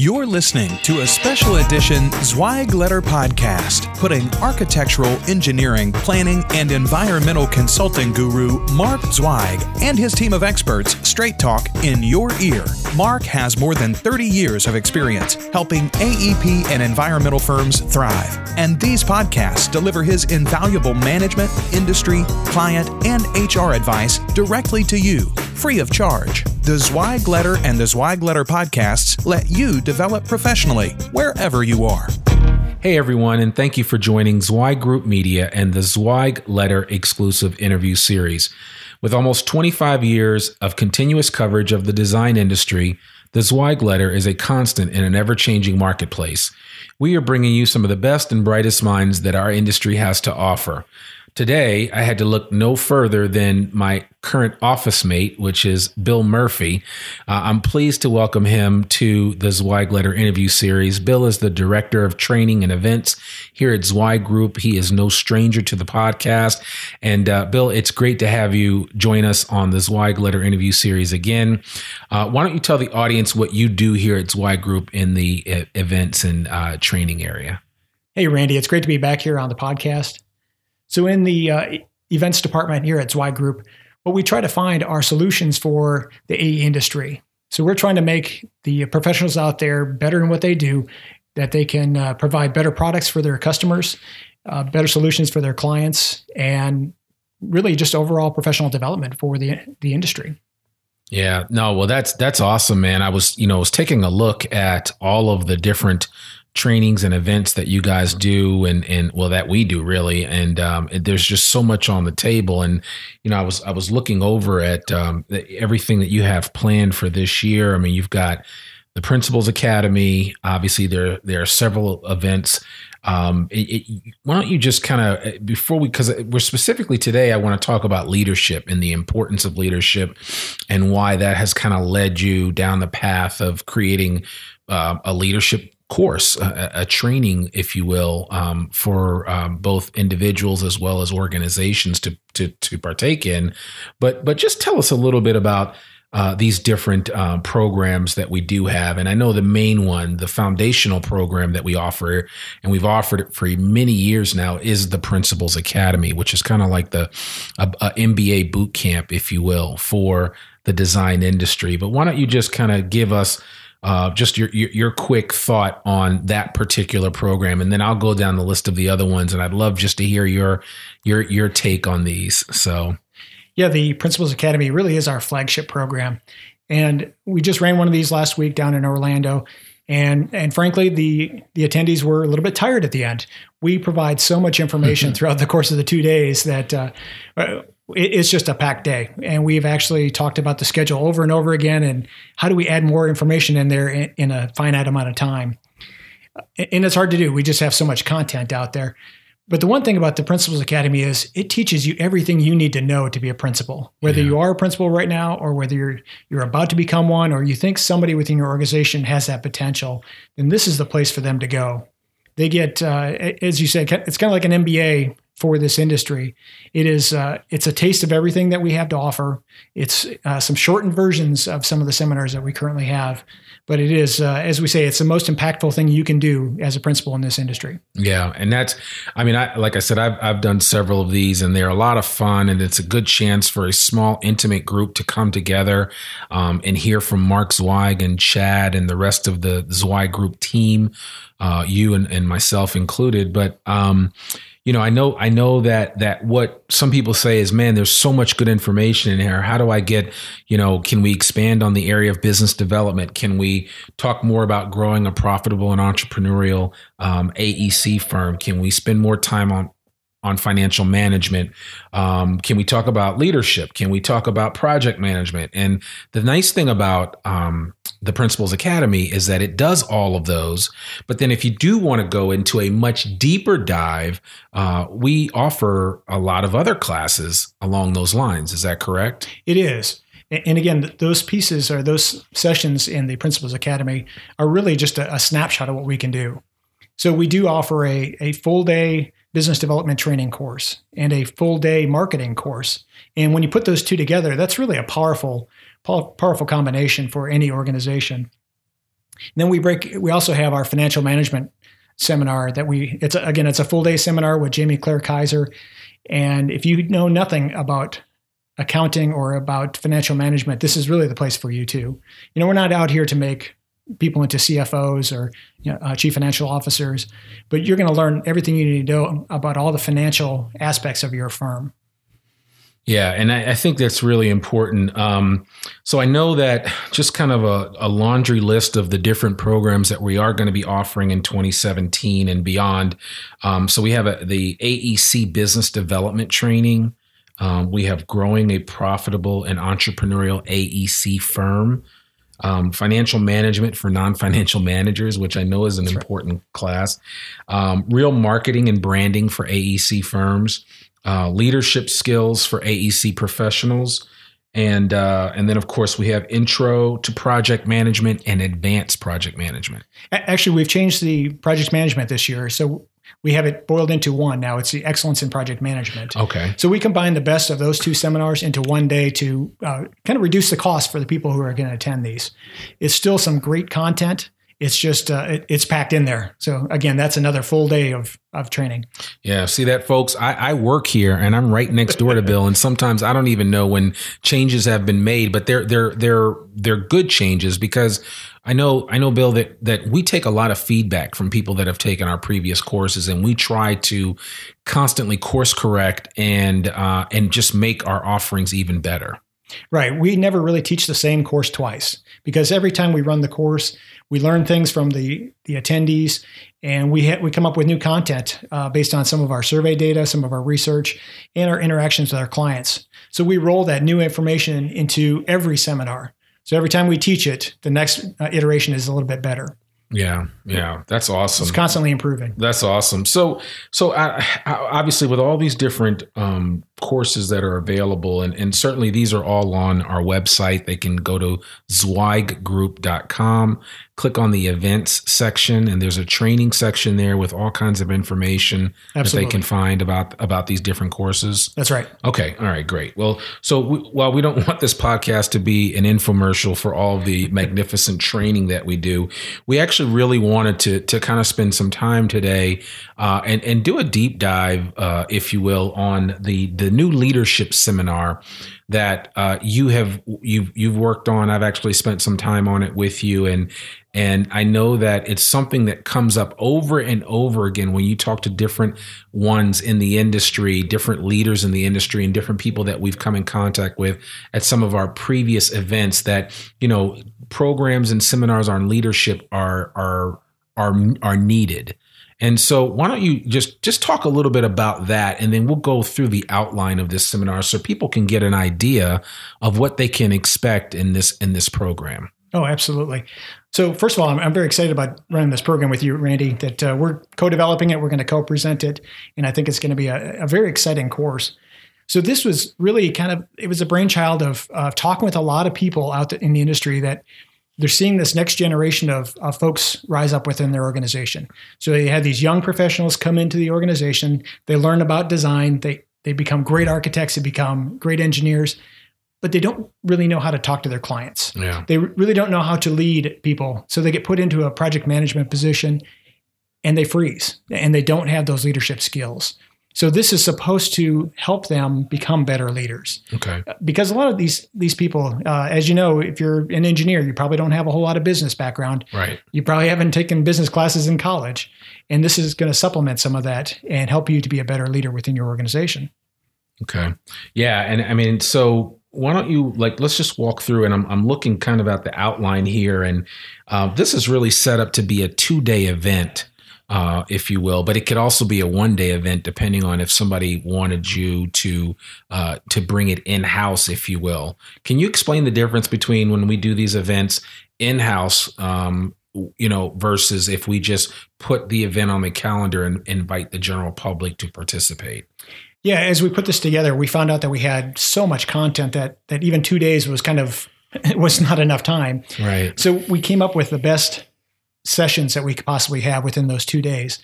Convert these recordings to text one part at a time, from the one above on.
You're listening to a special edition Zweig Letter podcast, putting architectural, engineering, planning, and environmental consulting guru Mark Zweig and his team of experts straight talk in your ear. Mark has more than 30 years of experience helping AEP and environmental firms thrive, and these podcasts deliver his invaluable management, industry, client, and HR advice directly to you, free of charge. The Zweig Letter and the Zweig Letter podcasts let you develop professionally wherever you are. Hey everyone, and thank you for joining Zweig Group Media and the Zweig Letter exclusive interview series. With almost 25 years of continuous coverage of the design industry, the Zweig Letter is a constant in an ever changing marketplace. We are bringing you some of the best and brightest minds that our industry has to offer. Today, I had to look no further than my current office mate, which is Bill Murphey. Uh, I'm pleased to welcome him to the Zweig Letter interview series. Bill is the director of training and events here at Zweig Group. He is no stranger to the podcast. And uh, Bill, it's great to have you join us on the Zweig Letter interview series again. Uh, why don't you tell the audience what you do here at Zweig Group in the uh, events and uh, training area? Hey, Randy, it's great to be back here on the podcast. So, in the uh, events department here at Zweig Group, what we try to find are solutions for the AE industry. So, we're trying to make the professionals out there better in what they do, that they can uh, provide better products for their customers, uh, better solutions for their clients, and really just overall professional development for the the industry. Yeah, no, well that's that's awesome, man. I was, you know, was taking a look at all of the different trainings and events that you guys do and and well that we do really. And um, there's just so much on the table. And you know I was I was looking over at um, everything that you have planned for this year. I mean you've got the Principals Academy. Obviously there there are several events. Um, it, it, why don't you just kind of before we because we're specifically today I want to talk about leadership and the importance of leadership and why that has kind of led you down the path of creating uh, a leadership course, a, a, training, if you will, um, for um, both individuals as well as organizations to, to, to partake in. But but just tell us a little bit about uh, these different uh, programs that we do have, and I know the main one, the foundational program that we offer, and we've offered it for many years now, is the Principals Academy, which is kind of like the a, a MBA boot camp, if you will, for the design industry. But why don't you just kind of give us uh, just your, your, your quick thought on that particular program, and then I'll go down the list of the other ones, and I'd love just to hear your your your take on these. So, yeah, the Principals Academy really is our flagship program, and we just ran one of these last week down in Orlando. And and frankly, the the attendees were a little bit tired at the end. We provide so much information throughout the course of the two days that uh, it's just a packed day. And we've actually talked about the schedule over and over again and how do we add more information in there in, in a finite amount of time. And it's hard to do. We just have so much content out there. But the one thing about the Principals Academy is it teaches you everything you need to know to be a principal. Whether yeah. you are a principal right now, or whether you're you're about to become one, or you think somebody within your organization has that potential, then this is the place for them to go. They get, uh, as you said, it's kind of like an MBA for this industry. It is uh, it's a taste of everything that we have to offer. It's uh, some shortened versions of some of the seminars that we currently have, but it is uh, as we say, it's the most impactful thing you can do as a principal in this industry. Yeah, and that's I mean, I like I said, I've I've done several of these, and they're a lot of fun, and it's a good chance for a small, intimate group to come together um, and hear from Mark Zweig and Chad and the rest of the Zweig Group team uh, you and, and myself included. But um, you know, I know I know that that what some people say is, man, there's so much good information in here. How do I get, you know, can we expand on the area of business development? Can we talk more about growing a profitable and entrepreneurial um, AEC firm? Can we spend more time on on financial management? Um, can we talk about leadership? Can we talk about project management? And the nice thing about um, the Principals Academy is that it does all of those. But then if you do want to go into a much deeper dive, uh, we offer a lot of other classes along those lines. Is that correct? It is. And again, those pieces or those sessions in the Principals Academy are really just a, a snapshot of what we can do. So we do offer a, a full day business development training course and a full day marketing course. And when you put those two together, that's really a powerful, powerful combination for any organization. And then we break. We also have our financial management seminar that we. It's a, again, it's a full day seminar with Jamie Claire Kaiser. And if you know nothing about accounting or about financial management, this is really the place for you too. You know, we're not out here to make people into CFOs or you know, uh, chief financial officers, but you're going to learn everything you need to know about all the financial aspects of your firm. Yeah, and I, I think that's really important. Um, so I know that just kind of a, a, laundry list of the different programs that we are going to be offering in 2017 and beyond. Um, so we have a, the AEC Business Development Training. Um, we have growing a profitable and entrepreneurial AEC firm um, financial management for non-financial managers, which I know is an That's important right. class, um, real marketing and branding for AEC firms, uh, leadership skills for AEC professionals, and uh, and then of course we have intro to project management and advanced project management. Actually, we've changed the project management this year, so we have it boiled into one now. It's the excellence in project management. Okay. So we combine the best of those two seminars into one day to uh, kind of reduce the cost for the people who are going to attend these. It's still some great content. It's just uh, it, it's packed in there. So again, that's another full day of of training. Yeah, see that, folks. I, I work here, and I'm right next door to Bill, and sometimes I don't even know when changes have been made, but they're they're they're they're good changes because I know, I know, Bill, that that we take a lot of feedback from people that have taken our previous courses, and we try to constantly course correct and uh, and just make our offerings even better. Right. We never really teach the same course twice because every time we run the course, we learn things from the the attendees, and we ha- we come up with new content uh, based on some of our survey data, some of our research, and our interactions with our clients. So we roll that new information into every seminar. So every time we teach it, the next uh, iteration is a little bit better. Yeah, yeah, that's awesome. It's constantly improving. That's awesome. So, so uh, obviously, with all these different um, courses that are available, and, and certainly these are all on our website. They can go to zweiggroup.com, click on the events section, and there's a training section there with all kinds of information Absolutely. that they can find about about these different courses. That's right. Okay. All right. Great. Well, so we, while we don't want this podcast to be an infomercial for all the magnificent training that we do, we actually really wanted to to kind of spend some time today uh, and and do a deep dive, uh, if you will, on the the the new leadership seminar that uh, you have you've you've worked on. I've actually spent some time on it with you, and and I know that it's something that comes up over and over again when you talk to different ones in the industry, different leaders in the industry, and different people that we've come in contact with at some of our previous events. That you know, programs and seminars on leadership are are are are needed and so why don't you just just talk a little bit about that and then we'll go through the outline of this seminar so people can get an idea of what they can expect in this in this program. Oh, absolutely. So first of all, I'm, I'm very excited about running this program with you, Randy. That uh, we're co-developing it, we're going to co-present it, and I think it's going to be a, a, very exciting course. So this was really kind of it was a brainchild of uh, talking with a lot of people out in the industry that they're seeing this next generation of, of folks rise up within their organization. So they had these young professionals come into the organization. They learn about design. They they become great architects. They become great engineers, but they don't really know how to talk to their clients. Yeah. They really don't know how to lead people. So they get put into a project management position, and they freeze, and they don't have those leadership skills. So this is supposed to help them become better leaders. Okay. Because a lot of these these people, uh, as you know, if you're an engineer, you probably don't have a whole lot of business background. Right. You probably haven't taken business classes in college, and this is going to supplement some of that and help you to be a better leader within your organization. Okay. Yeah, and I mean, so why don't you like let's just walk through and I'm I'm looking kind of at the outline here, and uh, this is really set up to be a two day event uh, if you will. But it could also be a one day event, depending on if somebody wanted you to uh, to bring it in house, if you will. Can you explain the difference between when we do these events in house? Um, you know, versus if we just put the event on the calendar and invite the general public to participate. Yeah, as we put this together, we found out that we had so much content that that even two days was kind of was not enough time. Right. So we came up with the best sessions that we could possibly have within those two days.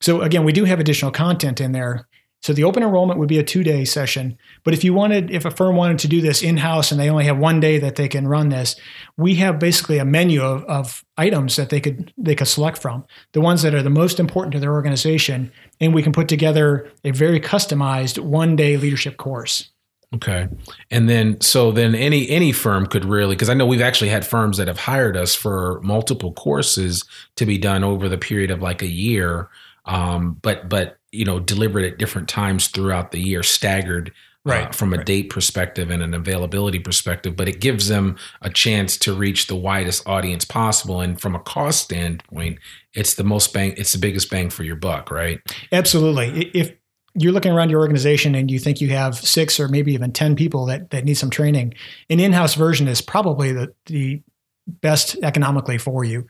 So again, we do have additional content in there. So the open enrollment would be a two day session. But if you wanted, if a firm wanted to do this in house and they only have one day that they can run this, we have basically a menu of, of items that they could they could select from, the ones that are the most important to their organization, and we can put together a very customized one day leadership course. Okay. And then so then any any firm could really because I know we've actually had firms that have hired us for multiple courses to be done over the period of like a year um, but but you know delivered at different times throughout the year staggered uh, Right, uh, from a right. date perspective and an availability perspective but it gives them a chance to reach the widest audience possible and from a cost standpoint it's the most bang it's the biggest bang for your buck right Absolutely. If you're looking around your organization and you think you have six or maybe even 10 people that, that need some training, an in house version is probably the, the best economically for you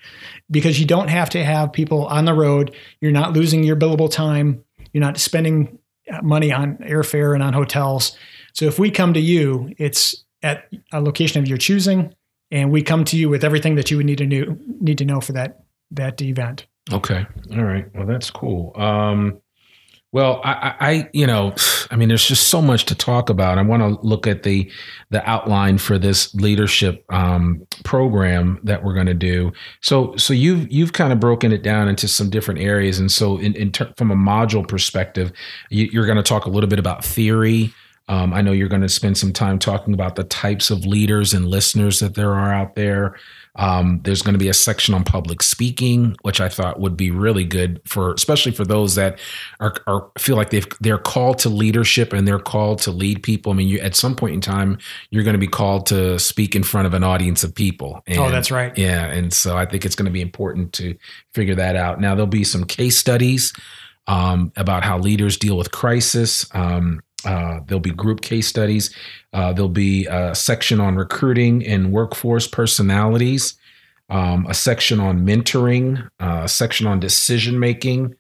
because you don't have to have people on the road. You're not losing your billable time. You're not spending uh, money on airfare and on hotels. So if we come to you, it's at a location of your choosing, and we come to you with everything that you would need to know, need to know for that that event. Okay. All right. Well, that's cool. Um, well, I, I, you know, I mean, there's just so much to talk about. I want to look at the the outline for this leadership um, program that we're going to do. So, so you've you've kind of broken it down into some different areas, and so in, in ter- from a module perspective, you, you're going to talk a little bit about theory. Um, I know you're going to spend some time talking about the types of leaders and listeners that there are out there. Um, there's going to be a section on public speaking, which I thought would be really good for, especially for those that are, are feel like they've they're called to leadership and they're called to lead people. I mean, you at some point in time, you're going to be called to speak in front of an audience of people. And, Oh, that's right. Yeah, and so I think it's going to be important to figure that out. Now there'll be some case studies um, about how leaders deal with crisis. Um, uh, there'll be group case studies. Uh, there'll be a section on recruiting and workforce personalities, um, a section on mentoring, uh, a section on decision making,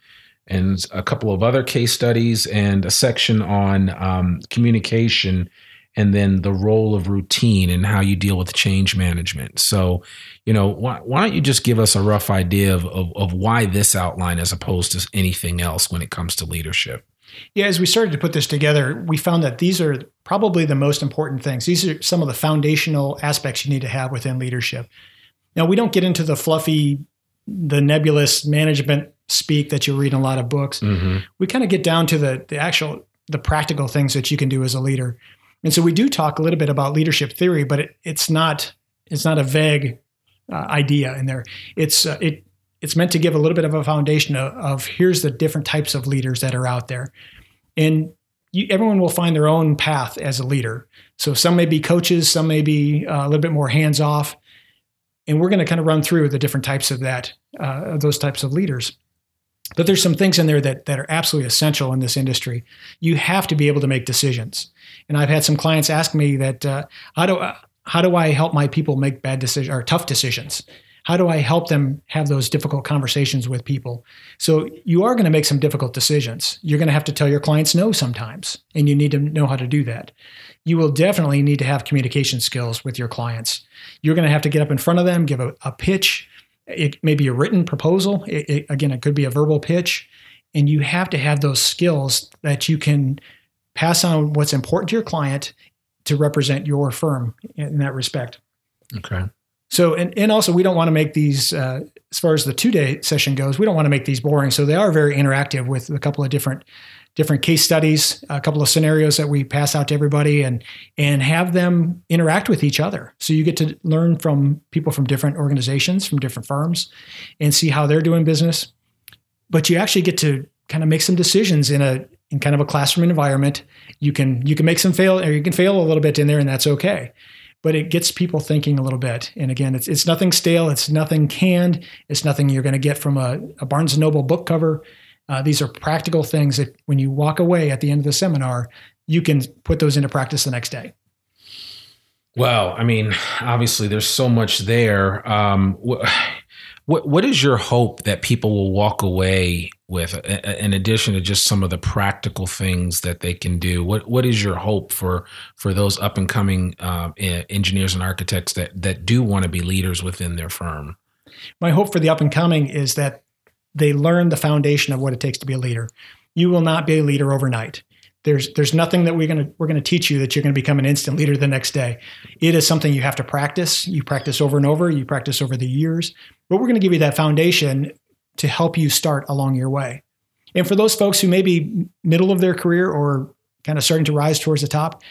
and a couple of other case studies, and a section on um, communication, and then the role of routine and how you deal with change management. So, you know, why, why don't you just give us a rough idea of, of, of why this outline as opposed to anything else when it comes to leadership? Yeah, as we started to put this together, we found that these are probably the most important things. These are some of the foundational aspects you need to have within leadership. Now, we don't get into the fluffy, the nebulous management speak that you read in a lot of books. Mm-hmm. We kind of get down to the, the actual, the practical things that you can do as a leader. And so we do talk a little bit about leadership theory, but it, it's not it's not a vague uh, idea in there. It's uh, it it's meant to give a little bit of a foundation of, of here's the different types of leaders that are out there, and you, everyone will find their own path as a leader. So some may be coaches, some may be uh, a little bit more hands off, and we're going to kind of run through the different types of that uh, those types of leaders. But there's some things in there that that are absolutely essential in this industry. You have to be able to make decisions, and I've had some clients ask me that uh, how do how do I help my people make bad decisions or tough decisions? How do I help them have those difficult conversations with people? So you are going to make some difficult decisions. You're going to have to tell your clients no sometimes, and you need to know how to do that. You will definitely need to have communication skills with your clients. You're going to have to get up in front of them, give a, a pitch. It may be a written proposal. It, it, again, it could be a verbal pitch, and you have to have those skills that you can pass on what's important to your client to represent your firm in that respect. Okay. So, and, and also, we don't want to make these, uh, as far as the two day session goes, we don't want to make these boring. So, they are very interactive with a couple of different different case studies, a couple of scenarios that we pass out to everybody, and and have them interact with each other. So you get to learn from people from different organizations, from different firms, and see how they're doing business. But you actually get to kind of make some decisions in a in kind of a classroom environment. You can you can make some fail or you can fail a little bit in there, and that's okay. But it gets people thinking a little bit. And again, it's it's nothing stale, it's nothing canned, it's nothing you're going to get from a, a Barnes and Noble book cover. Uh, these are practical things that when you walk away at the end of the seminar, you can put those into practice the next day. Well, I mean, obviously, there's so much there. Um, wh- what what is your hope that people will walk away with, in addition to just some of the practical things that they can do? What what is your hope for for those up and coming uh, engineers and architects that that do want to be leaders within their firm? My hope for the up and coming is that they learn the foundation of what it takes to be a leader. You will not be a leader overnight. There's there's nothing that we're gonna we're gonna teach you that you're gonna become an instant leader the next day. It is something you have to practice. You practice over and over. You practice over the years. But we're gonna give you that foundation to help you start along your way. And for those folks who may be middle of their career or kind of starting to rise towards the top,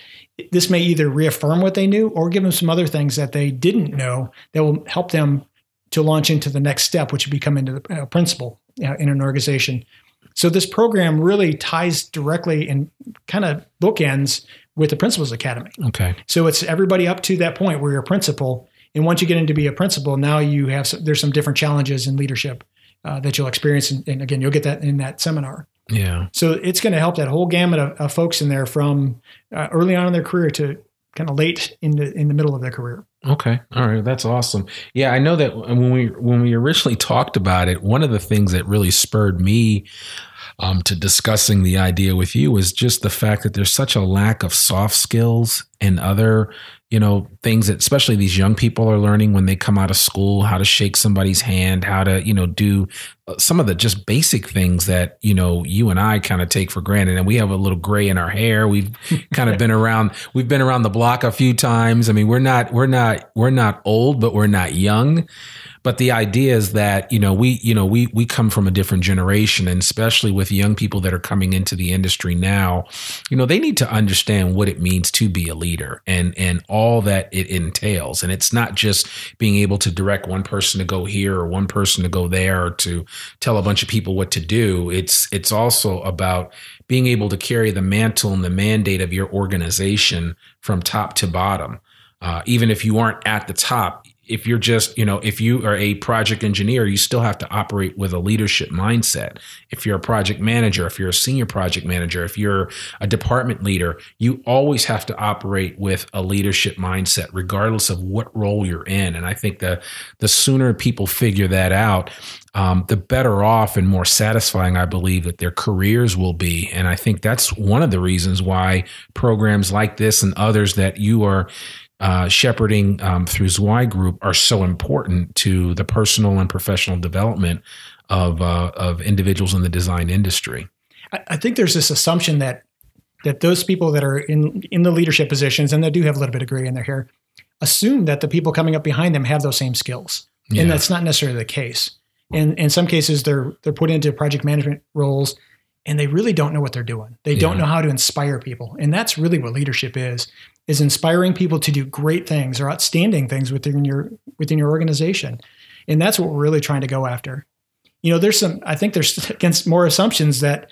this may either reaffirm what they knew or give them some other things that they didn't know that will help them to launch into the next step, which would become into the uh, principal uh, in an organization. So this program really ties directly and kind of bookends with the Principals Academy. Okay. So it's everybody up to that point where you're a principal, and once you get into be a principal, now you have some, there's some different challenges in leadership uh, that you'll experience, and, and, again, you'll get that in that seminar. Yeah. So it's going to help that whole gamut of, of folks in there from uh, early on in their career to kind of late in the in the middle of their career. Okay. All right. That's awesome. Yeah, I know that when we when we originally talked about it, one of the things that really spurred me um, to discussing the idea with you was just the fact that there's such a lack of soft skills and other you know things that especially these young people are learning when they come out of school how to shake somebody's hand how to you know do uh, some of the just basic things that you know you and I kind of take for granted. And we have a little gray in our hair. We've kind of been around we've been around the block a few times. I mean we're not we're not we're not old but we're not young but the idea is that, you know, we, you know, we, we come from a different generation and especially with young people that are coming into the industry now, you know, they need to understand what it means to be a leader and, and all that it entails. And it's not just being able to direct one person to go here or one person to go there or to tell a bunch of people what to do. It's, it's also about being able to carry the mantle and the mandate of your organization from top to bottom. Uh, even if you aren't at the top, if you're just, you know, if you are a project engineer, you still have to operate with a leadership mindset. If you're a project manager, if you're a senior project manager, if you're a department leader, you always have to operate with a leadership mindset, regardless of what role you're in. And I think the the sooner people figure that out, um, the better off and more satisfying I believe that their careers will be. And I think that's one of the reasons why programs like this and others that you are uh, shepherding um, through Zweig Group are so important to the personal and professional development of uh, of individuals in the design industry. I, I think there's this assumption that that those people that are in in the leadership positions and they do have a little bit of gray in their hair assume that the people coming up behind them have those same skills, yeah. and that's not necessarily the case. And in some cases, they're they're put into project management roles and they really don't know what they're doing. They yeah. don't know how to inspire people. And that's really what leadership is is inspiring people to do great things or outstanding things within your within your organization. And that's what we're really trying to go after. You know, there's some I think there's against more assumptions that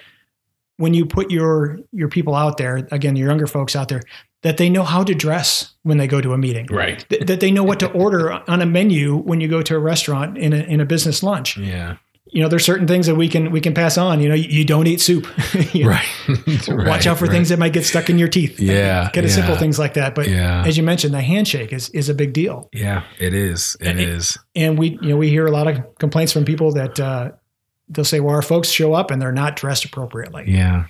when you put your your people out there, again, your younger folks out there, that they know how to dress when they go to a meeting. Right. Th- that they know what to order on a menu when you go to a restaurant in a in a business lunch. Yeah you know, there's certain things that we can we can pass on. You know, you, you don't eat soup. you right. right. Watch out for right. things that might get stuck in your teeth. Yeah. Kind of yeah. simple things like that. But yeah. as you mentioned, the handshake is is a big deal. Yeah, it is. It and, is. And we you know we hear a lot of complaints from people that uh, they'll say, "Well, our folks show up and they're not dressed appropriately." Yeah.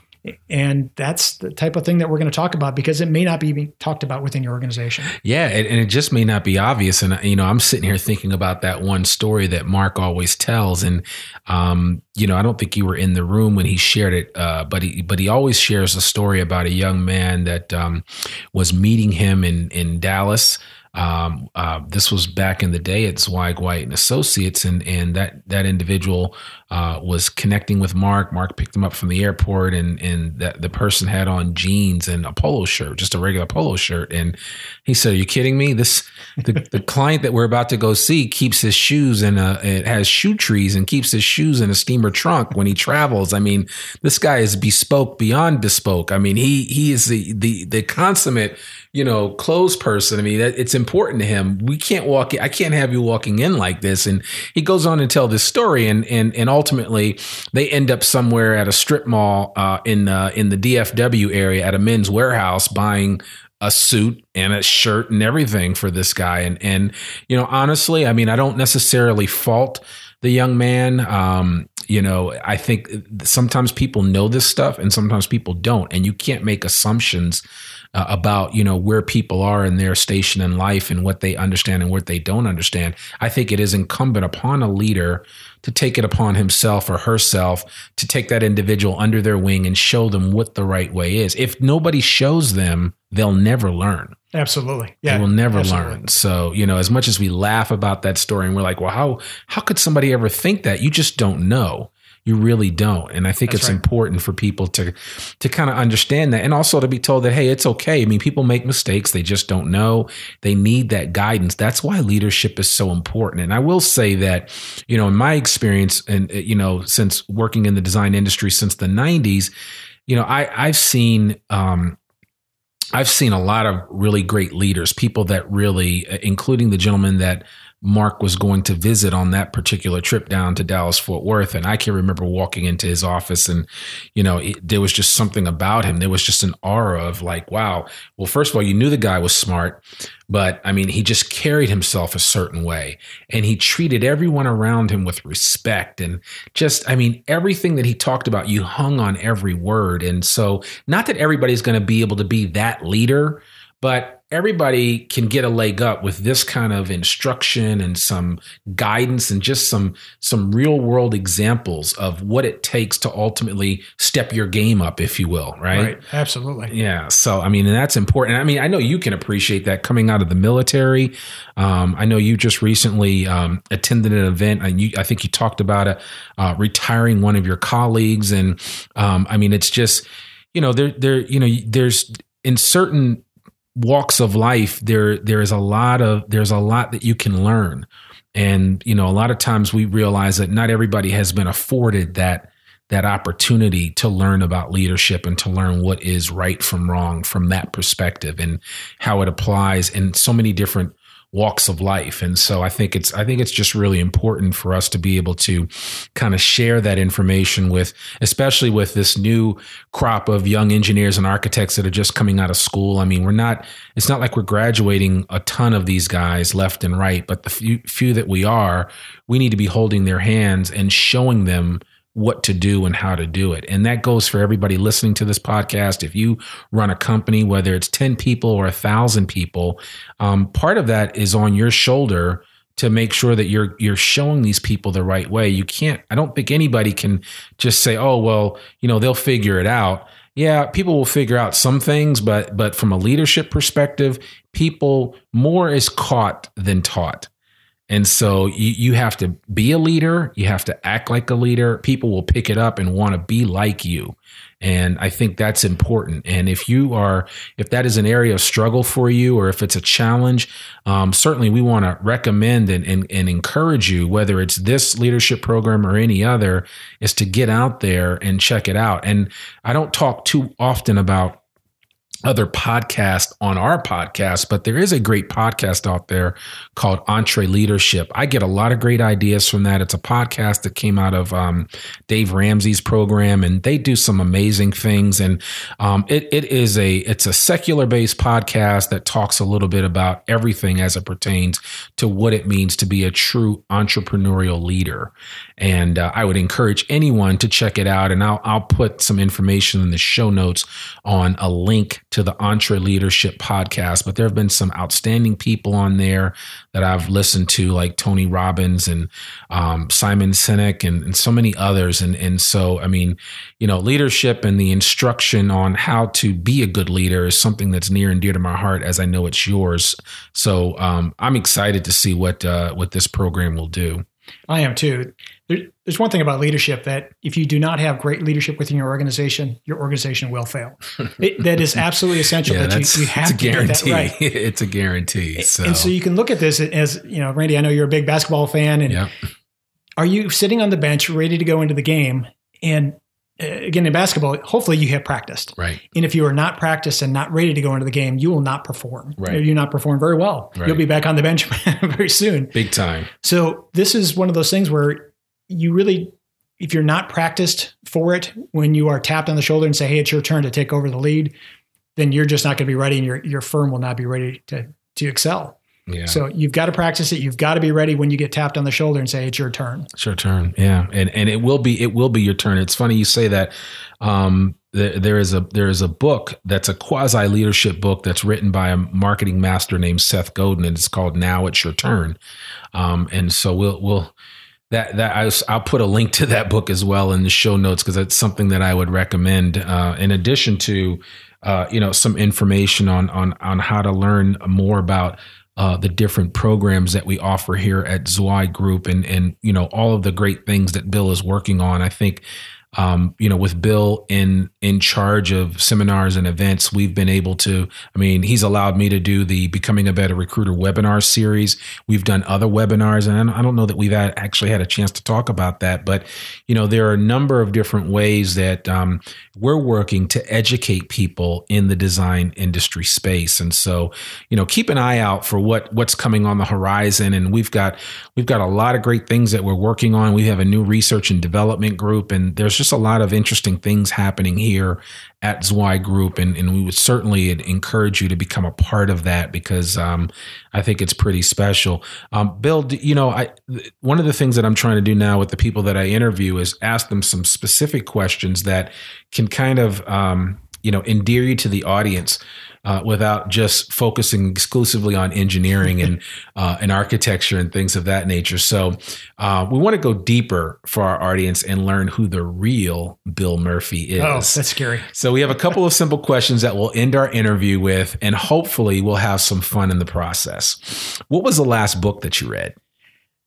And that's the type of thing that we're going to talk about because it may not be talked about within your organization. Yeah, and, it just may not be obvious. And you know, I'm sitting here thinking about that one story that Mark always tells, and um, you know, I don't think you were in the room when he shared it, uh, but he but he always shares a story about a young man that um, was meeting him in in Dallas um, uh, this was back in the day at Zweig White and Associates, and and that that individual uh, was connecting with Mark. Mark picked him up from the airport, and and that the person had on jeans and a polo shirt, just a regular polo shirt, and he said, "Are you kidding me? This the, the client that we're about to go see keeps his shoes in a it has shoe trees and keeps his shoes in a steamer trunk when he travels. I mean, this guy is bespoke beyond bespoke. I mean, he he is the the the consummate." You know, clothes person. I mean, it's important to him. We can't walk. I can't have you walking in like this. And he goes on to tell this story, and and and ultimately they end up somewhere at a strip mall uh, in uh, in the DFW area at a Men's Wearhouse buying a suit and a shirt and everything for this guy. And and you know, honestly, I mean, I don't necessarily fault the young man. Um, you know, I think sometimes people know this stuff and sometimes people don't, and you can't make assumptions uh, about you know where people are in their station in life and what they understand and what they don't understand. I think it is incumbent upon a leader to take it upon himself or herself to take that individual under their wing and show them what the right way is. If nobody shows them, they'll never learn. Absolutely. Yeah. They will never absolutely. learn. So, you know, as much as we laugh about that story and we're like, well, how how could somebody ever think that? You just don't know you really don't. And I think That's it's right. important for people to to kind of understand that and also to be told that hey, it's okay. I mean, people make mistakes, they just don't know. They need that guidance. That's why leadership is so important. And I will say that, you know, in my experience and you know, since working in the design industry since the 90s, you know, I I've seen um I've seen a lot of really great leaders, people that really, including the gentleman that Mark was going to visit on that particular trip down to Dallas Fort Worth. And I can remember walking into his office and, you know, it, there was just something about him. There was just an aura of like, wow. Well, first of all, you knew the guy was smart, but I mean, he just carried himself a certain way and he treated everyone around him with respect and just, I mean, everything that he talked about, you hung on every word. And so, not that everybody's going to be able to be that leader, but everybody can get a leg up with this kind of instruction and some guidance and just some some real world examples of what it takes to ultimately step your game up if you will right? Right. Absolutely. Yeah. So i mean and that's important. I mean i know you can appreciate that coming out of the military. Um, i know you just recently um, attended an event and you, i think you talked about it uh, retiring one of your colleagues. And um, i mean it's just you know there there you know there's in certain walks of life there there is a lot of there's a lot that you can learn. And you know a lot of times we realize that not everybody has been afforded that that opportunity to learn about leadership and to learn what is right from wrong from that perspective and how it applies in so many different walks of life. And so I think it's I think it's just really important for us to be able to kind of share that information with especially with this new crop of young engineers and architects that are just coming out of school. I mean, we're not it's not like we're graduating a ton of these guys left and right, but the few, few that we are, we need to be holding their hands and showing them what to do and how to do it. And that goes for everybody listening to this podcast. If you run a company, whether it's 10 people or a thousand people, um, part of that is on your shoulder to make sure that you're you're showing these people the right way. You can't I don't think anybody can just say, "Oh, well, you know, they'll figure it out." Yeah, people will figure out some things, but but from a leadership perspective, people more is caught than taught. And so you, you have to be a leader. You have to act like a leader. People will pick it up and want to be like you. And I think that's important. And if you are, if that is an area of struggle for you, or if it's a challenge, um, certainly we want to recommend and, and, and encourage you, whether it's this leadership program or any other, is to get out there and check it out. And I don't talk too often about other podcast on our podcast, but there is a great podcast out there called Entre Leadership. I get a lot of great ideas from that. It's a podcast that came out of um, Dave Ramsey's program, and they do some amazing things. And um, it, it is a it's a secular based podcast that talks a little bit about everything as it pertains to what it means to be a true entrepreneurial leader. And uh, I would encourage anyone to check it out. And I'll I'll put some information in the show notes on a link to the Entre Leadership podcast, but there have been some outstanding people on there that I've listened to, like Tony Robbins and um, Simon Sinek and, and so many others. And, and so, I mean, you know, leadership and the instruction on how to be a good leader is something that's near and dear to my heart, as I know it's yours. So um, I'm excited to see what uh, what this program will do. I am too. There, there's one thing about leadership that if you do not have great leadership within your organization, your organization will fail. It, that is absolutely essential Yeah, that you, that's you have it's a to get guarantee. that right. it's a guarantee. So, And so you can look at this as, you know, Randy, I know you're a big basketball fan. And yeah, are you sitting on the bench ready to go into the game? And Uh, again, in basketball, hopefully you have practiced. right. And if you are not practiced and not ready to go into the game, you will not perform. Right. You'll not perform very well. Right. You'll be back on the bench very soon. Big time. So this is one of those things where you really, if you're not practiced for it, when you are tapped on the shoulder and say, "Hey, it's your turn to take over the lead," then you're just not going to be ready, and your your firm will not be ready to to excel. Yeah. So you've got to practice it. You've got to be ready when you get tapped on the shoulder and say, "It's your turn." It's your turn. Yeah, and and it will be it will be your turn. It's funny you say that. Um, there, there is a there is a book that's a quasi leadership book that's written by a marketing master named Seth Godin, and it's called Now It's Your Turn. Um, and so we'll we'll that that I, will put a link to that book as well in the show notes because it's something that I would recommend. Uh, in addition to uh, you know some information on on on how to learn more about uh, the different programs that we offer here at Zweig Group and and you know all of the great things that Bill is working on. I think um, you know with Bill in in charge of seminars and events, we've been able to. I mean, he's allowed me to do the Becoming a Better Recruiter webinar series. We've done other webinars, and I don't know that we've had, actually had a chance to talk about that. But you know, there are a number of different ways that um, we're working to educate people in the design industry space, and so you know, keep an eye out for what what's coming on the horizon. And we've got we've got a lot of great things that we're working on. We have a new research and development group, and there's just a lot of interesting things happening here at Zweig Group, and, and we would certainly encourage you to become a part of that because um, I think it's pretty special. Um, Bill, you know, I one of the things that I'm trying to do now with the people that I interview is ask them some specific questions that can kind of um, you know endear you to the audience. Uh, without just focusing exclusively on engineering and uh, and architecture and things of that nature, so uh, we want to go deeper for our audience and learn who the real Bill Murphey is. Oh, that's scary. So we have a couple of simple questions that we'll end our interview with, and hopefully we'll have some fun in the process. What was the last book that you read?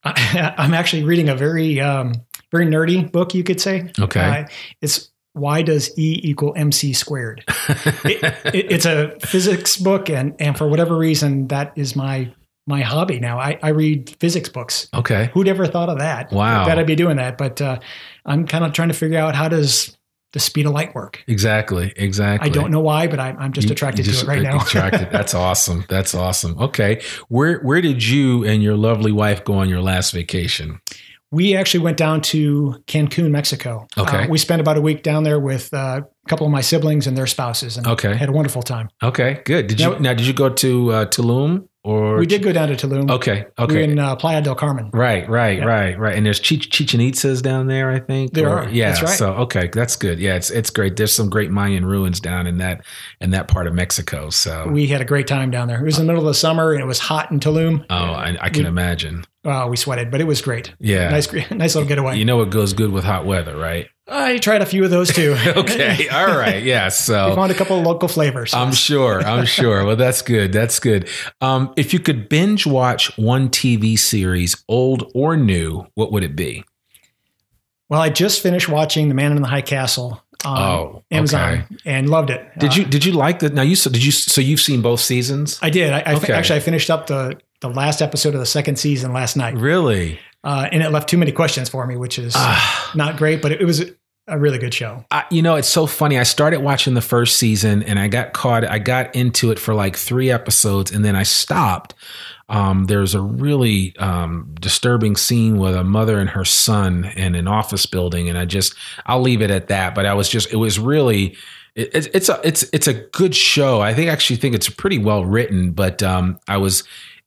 I, I'm actually reading a very um, very nerdy book, you could say. Okay. Uh, it's why does E equal MC squared? it, it, it's a physics book, and and for whatever reason, that is my my hobby now. I, I read physics books. Okay. Who'd ever thought of that? Wow. that I'd be doing that. But uh, I'm kind of trying to figure out how does the speed of light work. Exactly. Exactly. I don't know why, but I'm, I'm just attracted just to it right now. Attracted. That's awesome. That's awesome. Okay. Where where did you and your lovely wife go on your last vacation? We actually went down to Cancun, Mexico. Okay. Uh, we spent about a week down there with uh, a couple of my siblings and their spouses, and Okay. had a wonderful time. Okay. Good. Did you Now- now? Did you go to uh, Tulum or We did go down to Tulum. Okay. Okay. We in uh, Playa del Carmen. Right, right, Yeah. right, right. And there's Chich- Chichen Itzas down there, I think. There are. Yeah. That's right. So okay, that's good. Yeah, it's it's great. There's some great Mayan ruins down in that in that part of Mexico. So We had a great time down there. It was in the middle of the summer, and it was hot in Tulum. oh, I, I can We- imagine. Uh, we sweated, but it was great. Yeah. Nice, nice little getaway. You know it goes good with hot weather, right? I tried a few of those too. Okay. All right. Yeah. we So found a couple of local flavors. I'm sure. I'm sure. Well, that's good. That's good. Um, if you could binge watch one TV series, old or new, what would it be? well, I just finished watching The Man in the High Castle on Oh, Amazon okay. and loved it. Did Uh, you did you like the now you did you so you've seen both seasons? I did. I, I Okay. actually I finished up the the last episode of the second season last night, Really? uh, and it left too many questions for me, which is Ah. not great. But it, was a really good show. You know, it's so funny. I started watching the first season and I got caught. I got into it for like three episodes and then I stopped. Um, there's a really um, disturbing scene with a mother and her son in an office building, and I just I'll leave it at that. But I was just it was really it, it's it's a it's it's a good show. I think actually think it's pretty well written, but um, I was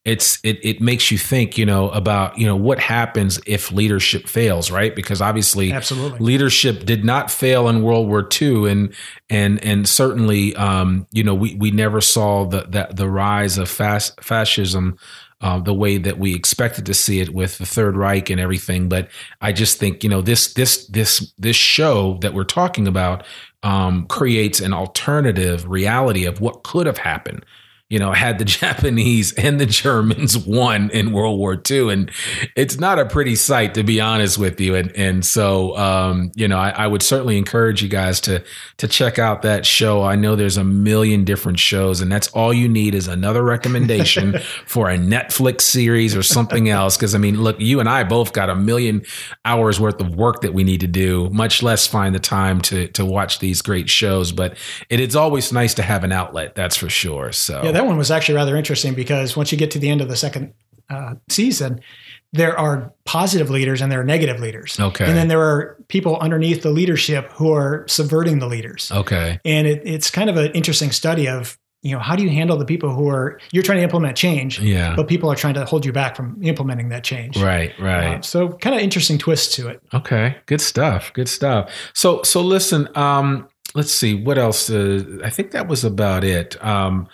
it's it it makes you think, you know, about you know what happens if leadership fails, right? Because obviously, Absolutely. leadership did not fail in World War II, and and and certainly, um, you know, we we never saw the the, the rise of fas- fascism. Uh, the way that we expected to see it with the Third Reich and everything, but I just think you know this this this this show that we're talking about um, creates an alternative reality of what could have happened you know, had the Japanese and the Germans won in World War II. And it's not a pretty sight, to be honest with you. And and so um, you know, I, I, would certainly encourage you guys to to check out that show. I know there's a million different shows, and that's all you need is another recommendation for a Netflix series or something else. Because I mean, look, you and I both got a million hours worth of work that we need to do, much less find the time to to watch these great shows. But it is always nice to have an outlet, that's for sure. So yeah, that one was actually rather interesting because once you get to the end of the second uh, season, there are positive leaders and there are negative leaders. Okay. And then there are people underneath the leadership who are subverting the leaders. Okay. And it, it's kind of an interesting study of, you know, how do you handle the people who are, you're trying to implement change, yeah. but people are trying to hold you back from implementing that change. Right, right. Uh, so kind of interesting twist to it. Okay. Good stuff. Good stuff. So, so listen, um, let's see what else. Uh, I think that was about it. Um,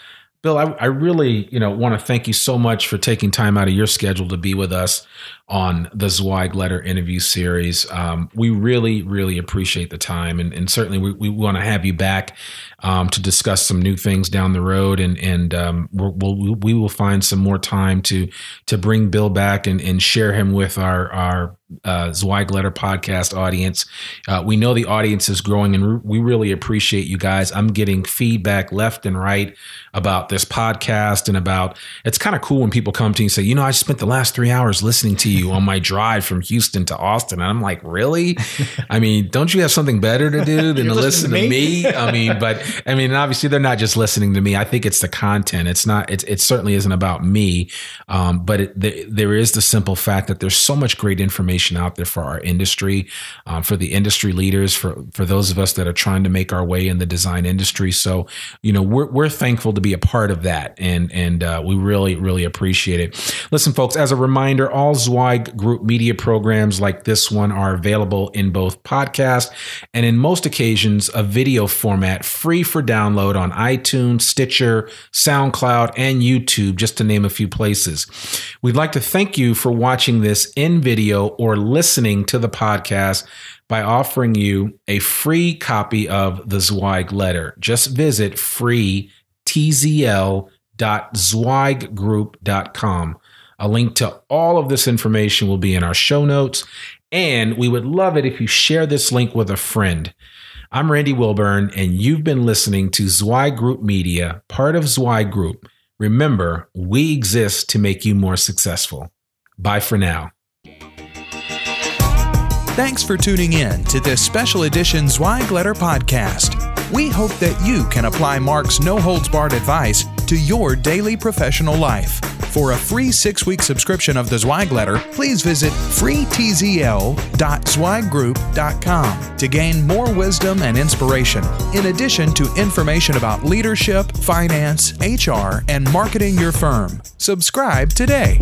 Bill, I, I, really, you know, want to thank you so much for taking time out of your schedule to be with us on the Zweig Letter interview series. Um, we really, really appreciate the time, and, and certainly we, we want to have you back um, to discuss some new things down the road, and and um, we'll, we will find some more time to to bring Bill back and, and share him with our our uh, Zweig Letter podcast audience. Uh, we know the audience is growing, and we really appreciate you guys. I'm getting feedback left and right about this podcast and about. It's kind of cool when people come to you and say, you know, I spent the last three hours listening to you on my drive from Houston to Austin, and I'm like, really? I mean, don't you have something better to do than to listen to me? to me? I mean, but I mean, obviously they're not just listening to me. I think it's the content. It's not. It's it certainly isn't about me, um, but it, the, there is the simple fact that there's so much great information out there for our industry, um, for the industry leaders, for for those of us that are trying to make our way in the design industry. So, you know, we're we're thankful to be a part of that, and and uh, we really really appreciate it. Listen, folks, as a reminder, all Zweig Group media programs like this one are available in both podcast and in most occasions a video format, free for download on iTunes, Stitcher, SoundCloud, and YouTube, just to name a few places. We'd like to thank you for watching this in video or listening to the podcast by offering you a free copy of the Zweig letter. Just visit freetzl.zweiggroup.com. A link to all of this information will be in our show notes, and we would love it if you share this link with a friend. I'm Randy Wilburn, and you've been listening to Zweig Group Media, part of Zweig Group. Remember, we exist to make you more successful. Bye for now. Thanks for tuning in to this special edition Zweig Letter podcast. We hope that you can apply Mark's no holds barred advice to your daily professional life. For a free six week subscription of the Zweig Letter, please visit freetzl.zweiggroup.com to gain more wisdom and inspiration, in addition to information about leadership, finance, HR, and marketing your firm. Subscribe today.